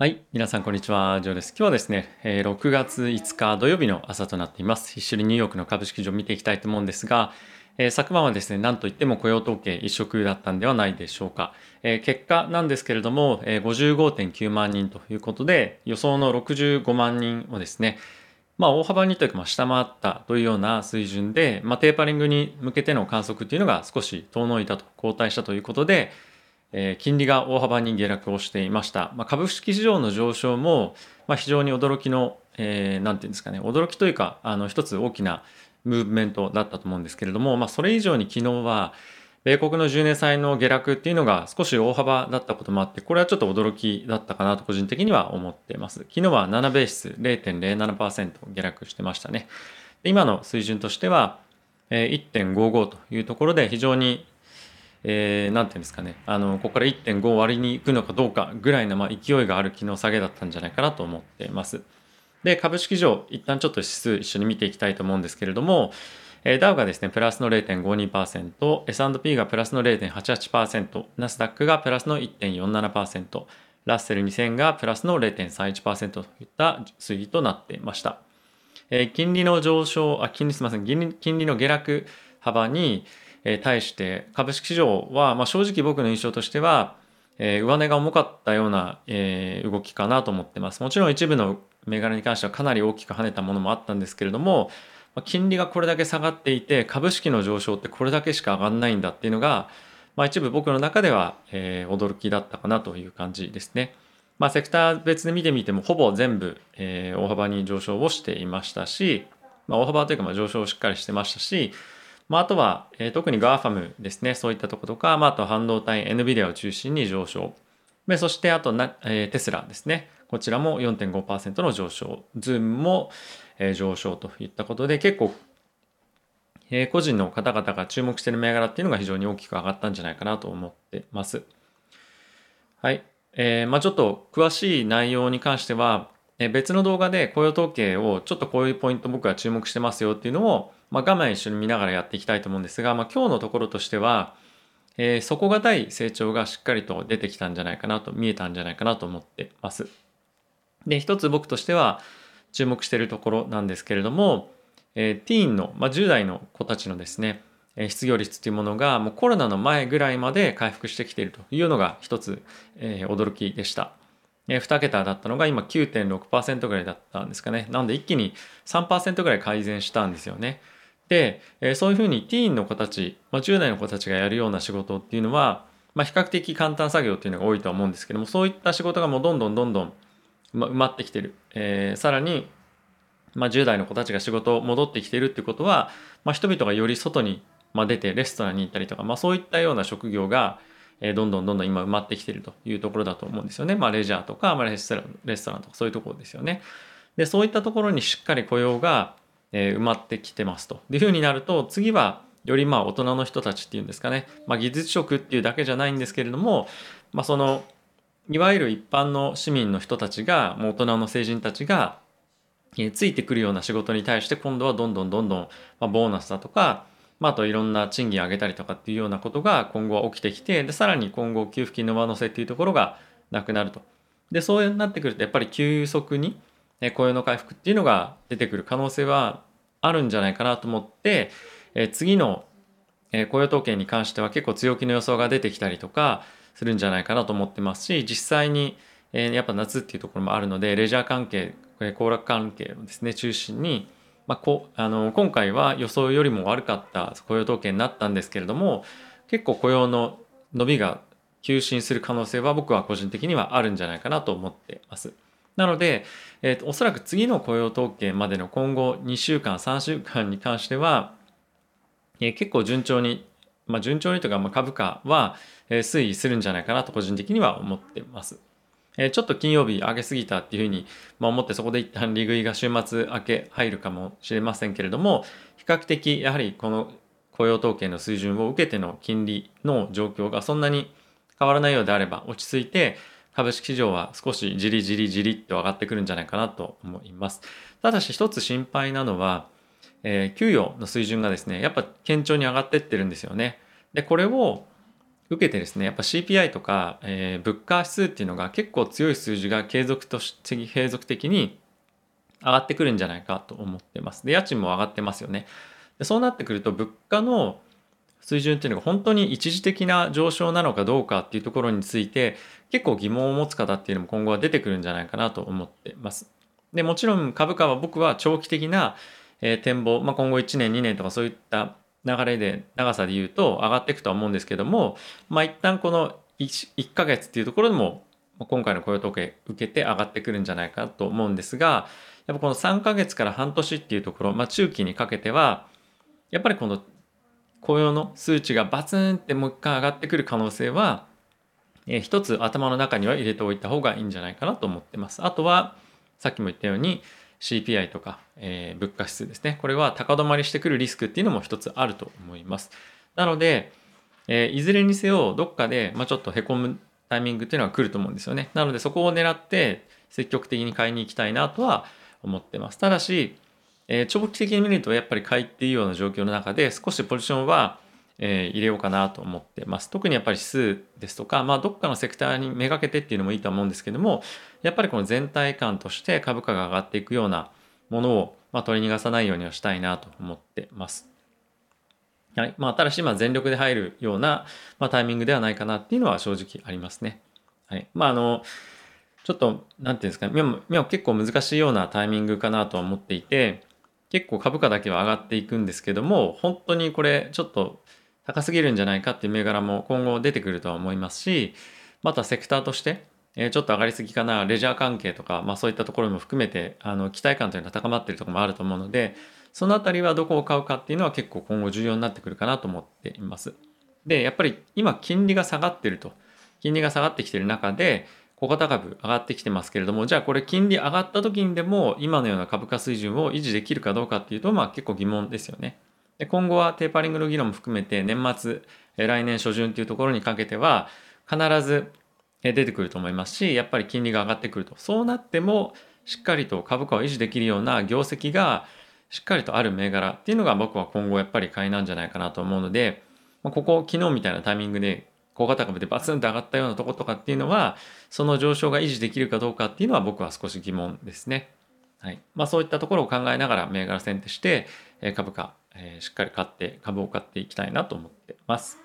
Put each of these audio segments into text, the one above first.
はい。皆さん、こんにちは。ジョーです。今日はですね、6月5日土曜日の朝となっています。一緒にニューヨークの株式市場を見ていきたいと思うんですが、え昨晩はですね、なんといっても雇用統計一色だったんではないでしょうか。え結果なんですけれども、え55.9万人ということで、予想の65万人をですね、まあ大幅にというか、ま下回ったというような水準で、まあ、テーパリングに向けての観測っていうのが少し遠のいたと、後退したということで、え金利が大幅に下落をしていました。まあ、株式市場の上昇も、まあ、非常に驚きの、えー、なんていうんですかね、驚きというか、あの、一つ大きなムーブメントだったと思うんですけれども、まあ、それ以上に昨日は、米国の10年債の下落っていうのが少し大幅だったこともあって、これはちょっと驚きだったかなと個人的には思っています。昨日は7ベース0.07%下落してましたね。今の水準としては、1.55というところで非常にえー、なんていうんですかね、あの、ここから1.5割に行くのかどうかぐらいの、まあ、勢いがある昨日下げだったんじゃないかなと思っています。で、株式上、一旦ちょっと指数一緒に見ていきたいと思うんですけれども、えー、ダウがですね、プラスの0.52%、S&P がプラスの0.88%、ナスダックがプラスの1.47%、ラッセル2000がプラスの0.31%といった推移となっていました。えー、金利の上昇、あ、金利すみません、金利の下落幅に、対して株式市場は、まあ、正直僕の印象としては、え上値が重かったような、え動きかなと思ってます。もちろん一部の銘柄に関してはかなり大きく跳ねたものもあったんですけれども、ま金利がこれだけ下がっていて株式の上昇ってこれだけしか上がんないんだっていうのが、まあ、一部僕の中では、えー、驚きだったかなという感じですね。まあ、セクター別で見てみてもほぼ全部、えー、大幅に上昇をしていましたし、まあ、大幅というかまあ上昇をしっかりしてましたし、まあ、あとは、えー、特に GAFAM ですね、そういったところとか、まあ、あと半導体、NVIDIA を中心に上昇。でそして、あとな、えー、テスラですね。こちらも4.5%の上昇。ズームも、えー、上昇といったことで、結構、えー、個人の方々が注目している銘柄っていうのが非常に大きく上がったんじゃないかなと思ってます。はい。えー、まあちょっと詳しい内容に関しては、え別の動画で雇用統計をちょっとこういうポイント僕は注目してますよっていうのをまあ、画面一緒に見ながらやっていきたいと思うんですが、まあ、今日のところとしては、えー、底堅い成長がしっかりと出てきたんじゃないかなと、見えたんじゃないかなと思ってます。で、一つ僕としては注目しているところなんですけれども、えー、ティーンの、まあ、10代の子たちのですね、え失業率というものがもうコロナの前ぐらいまで回復してきているというのが一つ、えー、驚きでした。えー、2桁だったのが今9.6%ぐらいだったんですかね。なので一気に3%ぐらい改善したんですよね。で、えそういうふうにティーンの子たち、まあ、10代の子たちがやるような仕事っていうのは、まあ、比較的簡単作業っていうのが多いとは思うんですけどもそういった仕事がもうどんどんどんどん埋まってきてる、えー、さらに、まあ、10代の子たちが仕事戻ってきてるってことは、まあ、人々がより外にま出てレストランに行ったりとか、まあ、そういったような職業がえどんどんどんどん今埋まってきてるというところだと思うんですよね。まあ、レジャーとか、まあ、レストランレストランとかそういうところですよね。でそういったところにしっかり雇用がえー、埋まってきてますと。いうふうになると次はよりまあ大人の人たちっていうんですかね、まあ、技術職っていうだけじゃないんですけれども、まあ、そのいわゆる一般の市民の人たちがもう大人の成人たちが、えー、ついてくるような仕事に対して今度はどんどんどんどん、まあ、ボーナスだとか、まあ、あといろんな賃金上げたりとかっていうようなことが今後は起きてきてでさらに今後給付金の上乗せっていうところがなくなると。でそうなってくるとやっぱり急速に雇用の回復っていうのが出てくる可能性はあるんじゃないかなと思って、え次のえ雇用統計に関しては結構強気の予想が出てきたりとかするんじゃないかなと思ってますし実際にえやっぱ夏っていうところもあるのでレジャー関係行楽関係をですね中心に、まあ、こあの今回は予想よりも悪かった雇用統計になったんですけれども結構雇用の伸びが急進する可能性は僕は個人的にはあるんじゃないかなと思ってます。なので、えーと、おそらく次の雇用統計までの今後2週間3週間に関しては、えー、結構順調に、まあ、順調にというか、まあ、株価は、え、推移するんじゃないかなと個人的には思ってます。えー、ちょっと金曜日上げすぎたっていうふうに、まあ、思ってそこで一旦利食いが週末明け入るかもしれませんけれども比較的やはりこの雇用統計の水準を受けての金利の状況がそんなに変わらないようであれば落ち着いて株式市場は少しじりじりじりって上がってくるんじゃないかなと思います。ただし一つ心配なのは、えー、給与の水準がですね、やっぱ堅調に上がってってるんですよね。で、これを受けてですね、やっぱ CPI とか、えー、物価指数っていうのが結構強い数字が継続とし継続的に上がってくるんじゃないかと思ってます。で、家賃も上がってますよね。でそうなってくると、物価の水準っていうのが本当に一時的な上昇なのかどうかっていうところについて結構疑問を持つ方っていうのも今後は出てくるんじゃないかなと思ってます。でもちろん株価は僕は長期的な展望、まあ、今後1年2年とかそういった流れで長さで言うと上がっていくとは思うんですけども、まあ、一旦この 1, 1ヶ月っていうところでも今回の雇用統計受けて上がってくるんじゃないかと思うんですがやっぱこの3ヶ月から半年っていうところ、まあ、中期にかけてはやっぱりこの雇用の数値がバツンってもう一回上がってくる可能性は、えー、一つ頭の中には入れておいた方がいいんじゃないかなと思ってます。あとはさっきも言ったように CPI とか、えー、物価指数ですね。これは高止まりしてくるリスクっていうのも一つあると思います。なので、えー、いずれにせよどっかで、まあ、ちょっとへこむタイミングっていうのは来ると思うんですよね。なのでそこを狙って積極的に買いに行きたいなとは思ってます。ただし、えー、長期的に見るとやっぱり買いっていうような状況の中で少しポジションは、えー、入れようかなと思ってます。特にやっぱり指数ですとか、まあどっかのセクターにめがけてっていうのもいいと思うんですけども、やっぱりこの全体感として株価が上がっていくようなものを、まあ、取り逃がさないようにはしたいなと思ってます。はい。まあ、ただし、まあ、全力で入るような、まあ、タイミングではないかなっていうのは正直ありますね。はい。まあ、あの、ちょっと、なんていうんですかね、結構難しいようなタイミングかなとは思っていて、結構株価だけは上がっていくんですけども本当にこれちょっと高すぎるんじゃないかっていう銘柄も今後出てくるとは思いますしまたセクターとしてえちょっと上がりすぎかなレジャー関係とか、まあ、そういったところも含めてあの期待感というのが高まっているところもあると思うのでそのあたりはどこを買うかっていうのは結構今後重要になってくるかなと思っています。でやっぱり今金利が下がってると金利が下がってきている中で小型株上がってきてますけれども、じゃあこれ金利上がった時にでも今のような株価水準を維持できるかどうかっていうと、まあ結構疑問ですよね。で今後はテーパリングの議論も含めて年末、来年初旬っていうところにかけては必ず出てくると思いますし、やっぱり金利が上がってくると。そうなってもしっかりと株価を維持できるような業績がしっかりとある銘柄っていうのが僕は今後やっぱり買いなんじゃないかなと思うので、ここ昨日みたいなタイミングで小型株でバツンと上がったようなとことかっていうのはその上昇が維持できるかどうかっていうのは僕は少し疑問ですね。はいまあ、そういったところを考えながら銘柄選定して株価、えー、しっかり買って株を買っていきたいなと思ってます。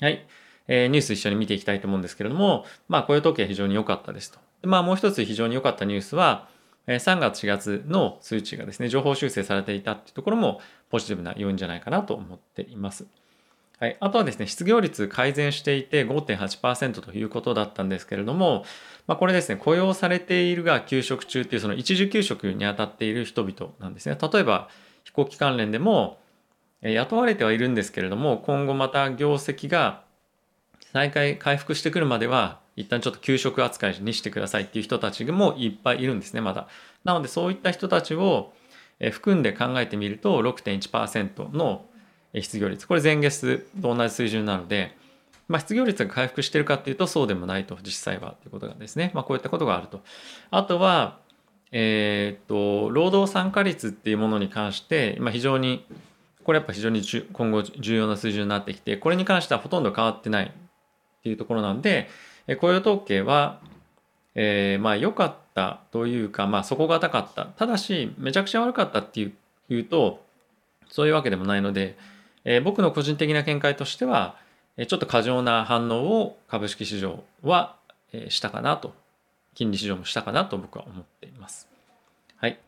はい、えー、ニュース一緒に見ていきたいと思うんですけれども、まあ、雇用統計非常に良かったですと。でまあ、もう一つ非常に良かったニュースは、3月4月の数値がですね、情報修正されていたっていうところもポジティブな要因じゃないかなと思っています。はい、あとはですね、失業率改善していて5.8%ということだったんですけれども、まあ、これですね、雇用されているが休職中っていうその一時休職にあたっている人々なんですね。例えば飛行機関連でも雇われてはいるんですけれども、今後また業績が再開回復してくるまでは一旦ちょっと休職扱いにしてくださいっていう人たちもいっぱいいるんですね、まだ。なのでそういった人たちを含んで考えてみると6.1%の失業率。これ前月と同じ水準なので、まあ、失業率が回復してるかっていうとそうでもないと実際はということがですね、まあ、こういったことがあると。あとはえっ、と労働参加率っていうものに関して、まあ、非常にこれやっぱ非常に今後重要な水準になってきてこれに関してはほとんど変わってないっていうところなんで雇用統計は、えー、まあ良かったというか、まあ、底堅かった。ただしめちゃくちゃ悪かったっていうとそういうわけでもないので、え、僕の個人的な見解としては、えちょっと過剰な反応を株式市場はえしたかなと、金利市場もしたかなと僕は思っています。はい。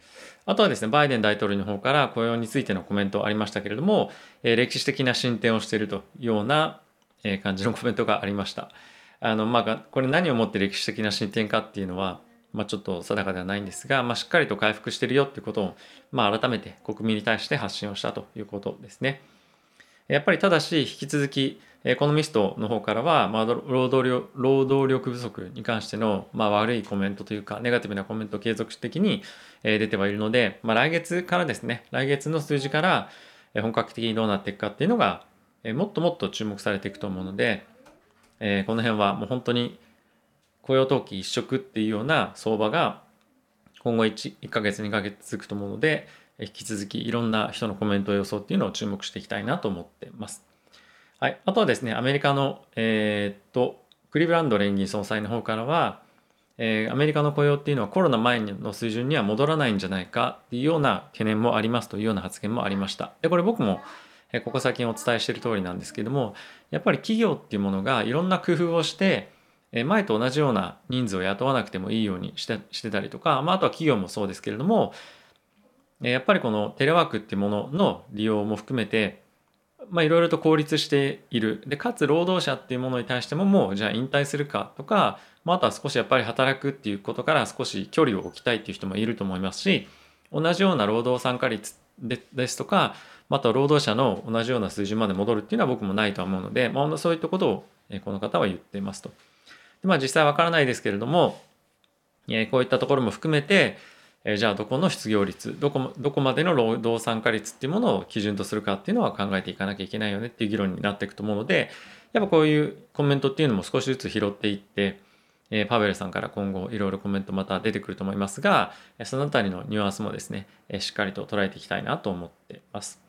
あとはですね、バイデン大統領の方から雇用についてのコメントありましたけれども、え歴史的な進展をしているというようなえ感じのコメントがありました。あの、まあ、これ何をもって歴史的な進展かっていうのは、まあ、ちょっと定かではないんですが、まあ、しっかりと回復してるよっていうことを、まあ、改めて国民に対して発信をしたということですね。やっぱりただし引き続きエコノミストの方からは、まあ、労働労働力不足に関しての、まあ、悪いコメントというかネガティブなコメントを継続的に出てはいるので、まあ、来月からですね来月の数字から本格的にどうなっていくかっていうのがもっともっと注目されていくと思うのでこの辺はもう本当に雇用統計一色っていうような相場が今後 1, 1ヶ月2ヶ月続くと思うので引き続きいろんな人のコメント予想っていうのを注目していきたいなと思ってます。はい、あとはですね、アメリカの、えー、っと、クリブランド連銀総裁の方からは、えー、アメリカの雇用っていうのはコロナ前の水準には戻らないんじゃないかっていうような懸念もありますというような発言もありました。で、これ僕もここ最近お伝えしている通りなんですけども、やっぱり企業っていうものがいろんな工夫をして、前と同じような人数を雇わなくてもいいようにしてしてたりとか、まあ、あとは企業もそうですけれども、やっぱりこのテレワークっていうものの利用も含めて、まあ、いろいろと効率している。で、かつ労働者っていうものに対してももうじゃあ引退するかとか、まあ、あとは少しやっぱり働くっていうことから少し距離を置きたいっていう人もいると思いますし、同じような労働参加率でですとか、また労働者の同じような水準まで戻るっていうのは僕もないとは思うので、まあ、そういったことをこの方は言っていますと。でまあ、実際わからないですけれども、こういったところも含めて、えじゃあどこの失業率どこどこまでの労働参加率っていうものを基準とするかっていうのは考えていかなきゃいけないよねっていう議論になっていくと思うのでやっぱこういうコメントっていうのも少しずつ拾っていってえパベルさんから今後いろいろコメントまた出てくると思いますが、そのあたりのニュアンスもですね、えしっかりと捉えていきたいなと思ってます。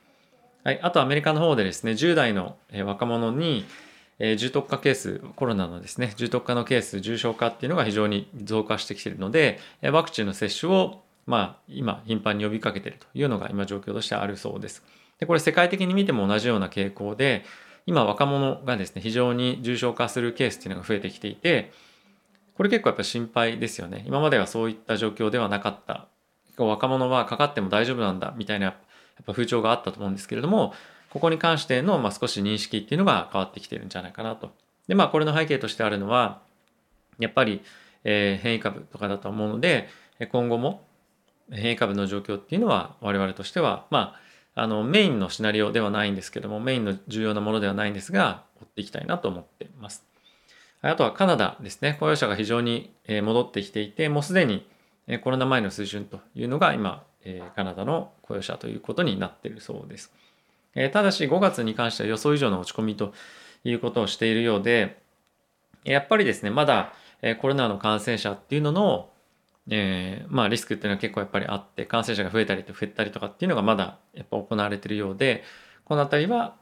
はい、あとアメリカの方でですね、10代の若者にえ重篤化ケース、コロナのですね、重篤化のケース、重症化っていうのが非常に増加してきているので、ワクチンの接種をまあ今頻繁に呼びかけているというのが今状況としてあるそうです。で、これ世界的に見ても同じような傾向で、今若者がですね、非常に重症化するケースっていうのが増えてきていて、これ結構やっぱ心配ですよね。今まではそういった状況ではなかった。若者はかかっても大丈夫なんだみたいなやっぱ風潮があったと思うんですけれども、ここに関しての、ま、少し認識っていうのが変わってきてるんじゃないかなと。で、まあこれの背景としてあるのは、やっぱり、え、変異株とかだと思うので、今後も変異株の状況っていうのは我々としては、まあ、あのメインのシナリオではないんですけども、メインの重要なものではないんですが、追っていきたいなと思っています。あとはカナダですね。雇用者が非常に戻ってきていて、もうすでにコロナ前の水準というのが今、カナダの雇用者ということになっているそうです。ただし5月に関しては予想以上の落ち込みということをしているようで、やっぱりですね、まだコロナの感染者っていうのの、えー、まあリスクっていうのは結構やっぱりあって、感染者が増えたりと減ったりとかっていうのがまだやっぱ行われてるようで、このあたりは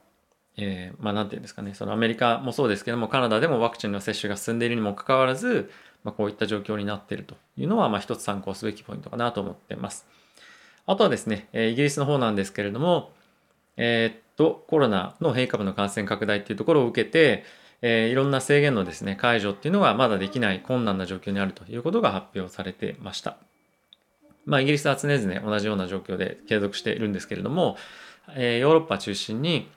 えー、まあ何て言うんですかねそのアメリカもそうですけどもカナダでもワクチンの接種が進んでいるにもかかわらず、まあ、こういった状況になってるというのは、まあ、一つ参考すべきポイントかなと思ってます。あとはですね、え、イギリスの方なんですけれども、えー、っとコロナの変異株の感染拡大っていうところを受けて、えー、いろんな制限のですね解除っていうのがまだできない困難な状況にあるということが発表されてました。まあ、イギリスは常々同じような状況で継続しているんですけれども、えー、ヨーロッパ中心に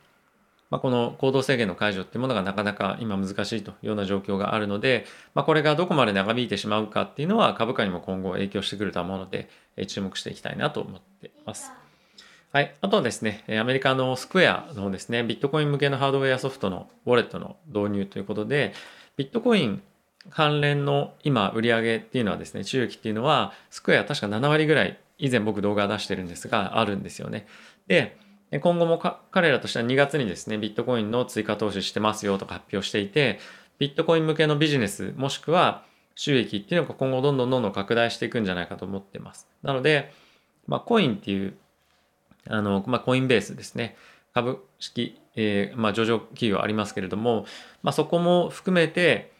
まあ、この行動制限の解除っていうものがなかなか今難しいというような状況があるので、まあ、これがどこまで長引いてしまうかっていうのは株価にも今後影響してくると思うので、え注目していきたいなと思っています。はい。あとはですね、アメリカのスクエアのですね、ビットコイン向けのハードウェアソフトのウォレットの導入ということで、ビットコイン関連の今売り上げっていうのはですね、収益っていうのは、スクエア確か7割ぐらい、以前僕動画出してるんですが、あるんですよね。で、今後も彼らとしては2月にですね、ビットコインの追加投資してますよとか発表していて、ビットコイン向けのビジネス、もしくは収益っていうのが今後どんどんどんどん拡大していくんじゃないかと思ってます。なので、まあ、コインっていう、あの、まあ、コインベースですね。株式、えー、まあ、上場企業ありますけれども、まあ、そこも含めて、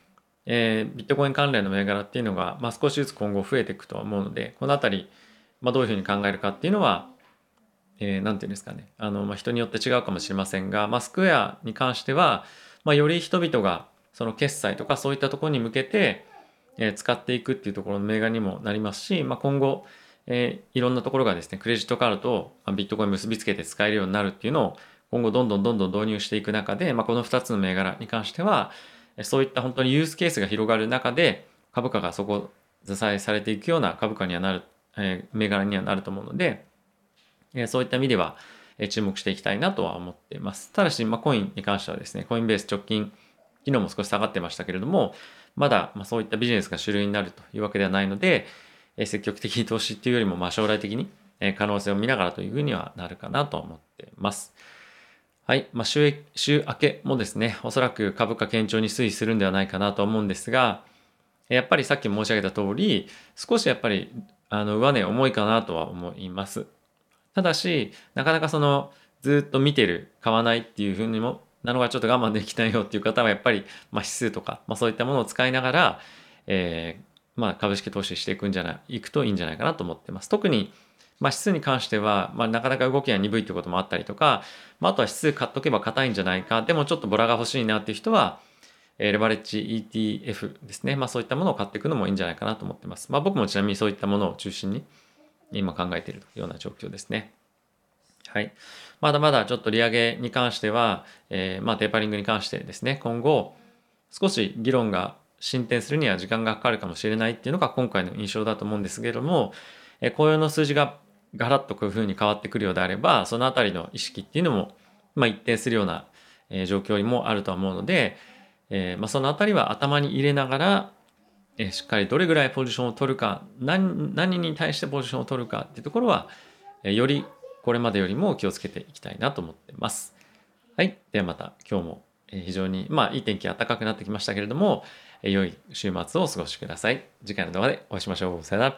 えー、ビットコイン関連の銘柄っていうのが、まあ、少しずつ今後増えていくとは思うので、このあたり、まあ、どういうふうに考えるかっていうのは、えー、て言うんですかね。あの、まあ、人によって違うかもしれませんが、まあ、スクエアに関しては、まあ、より人々がその決済とかそういったところに向けて、えー、使っていくっていうところの銘柄にもなりますし、まあ、今後、えー、いろんなところがですね、クレジットカードとビットコイン結びつけて使えるようになるっていうのを今後どんどんどんどん導入していく中で、まあ、この2つの銘柄に関しては、そういった本当にユースケースが広がる中で、株価がそこ支えされていくような株価にはなる、えー、銘柄にはなると思うので、えそういった意味では、え注目していきたいなとは思っています。ただし、まあ、コインに関してはですね、コインベース直近、昨日も少し下がってましたけれども、まだ、まそういったビジネスが主流になるというわけではないので、積極的に投資っていうよりも、ま将来的に、え可能性を見ながらというふうにはなるかなと思ってます。はい。まあ、週、週明けもですね、おそらく株価堅調に推移するんではないかなと思うんですが、やっぱりさっき申し上げた通り、少しやっぱり、あの、上値重いかなとは思います。ただし、なかなかその、ずっと見てる、買わないっていうふうにもなのがちょっと我慢できないよっていう方はやっぱり、まあ、指数とか、まあ、そういったものを使いながら、えーまあ、株式投資していくんじゃないいくといいんじゃないかなと思ってます。特にまあ、指数に関しては、まあ、なかなか動きが鈍いってこともあったりとか、まあ、あとは指数買っとけば硬いんじゃないかでもちょっとボラが欲しいなっていう人はえレバレッジ ETF ですね、まあ、そういったものを買っていくのもいいんじゃないかなと思ってます。まあ、僕もちなみにそういったものを中心に今考えているような状況ですね。はい。まだまだちょっと利上げに関しては、えー、まあテーパリングに関してですね、今後少し議論が進展するには時間がかかるかもしれないっていうのが今回の印象だと思うんですけれども、えー、雇用の数字がガラッとこういうふうに変わってくるようであれば、そのあたりの意識っていうのも、まあ一定するような、え、状況にもあるとは思うので、えー、まあそのあたりは頭に入れながら、えー、しっかりどれぐらいポジションを取るか、何、何に対してポジションを取るかっていうところは、えー、よりこれまでよりも気をつけていきたいなと思ってます。はい。ではまた今日も非常に、まあいい天気暖かくなってきましたけれども、良い週末をお過ごしください。次回の動画でお会いしましょう。さよなら。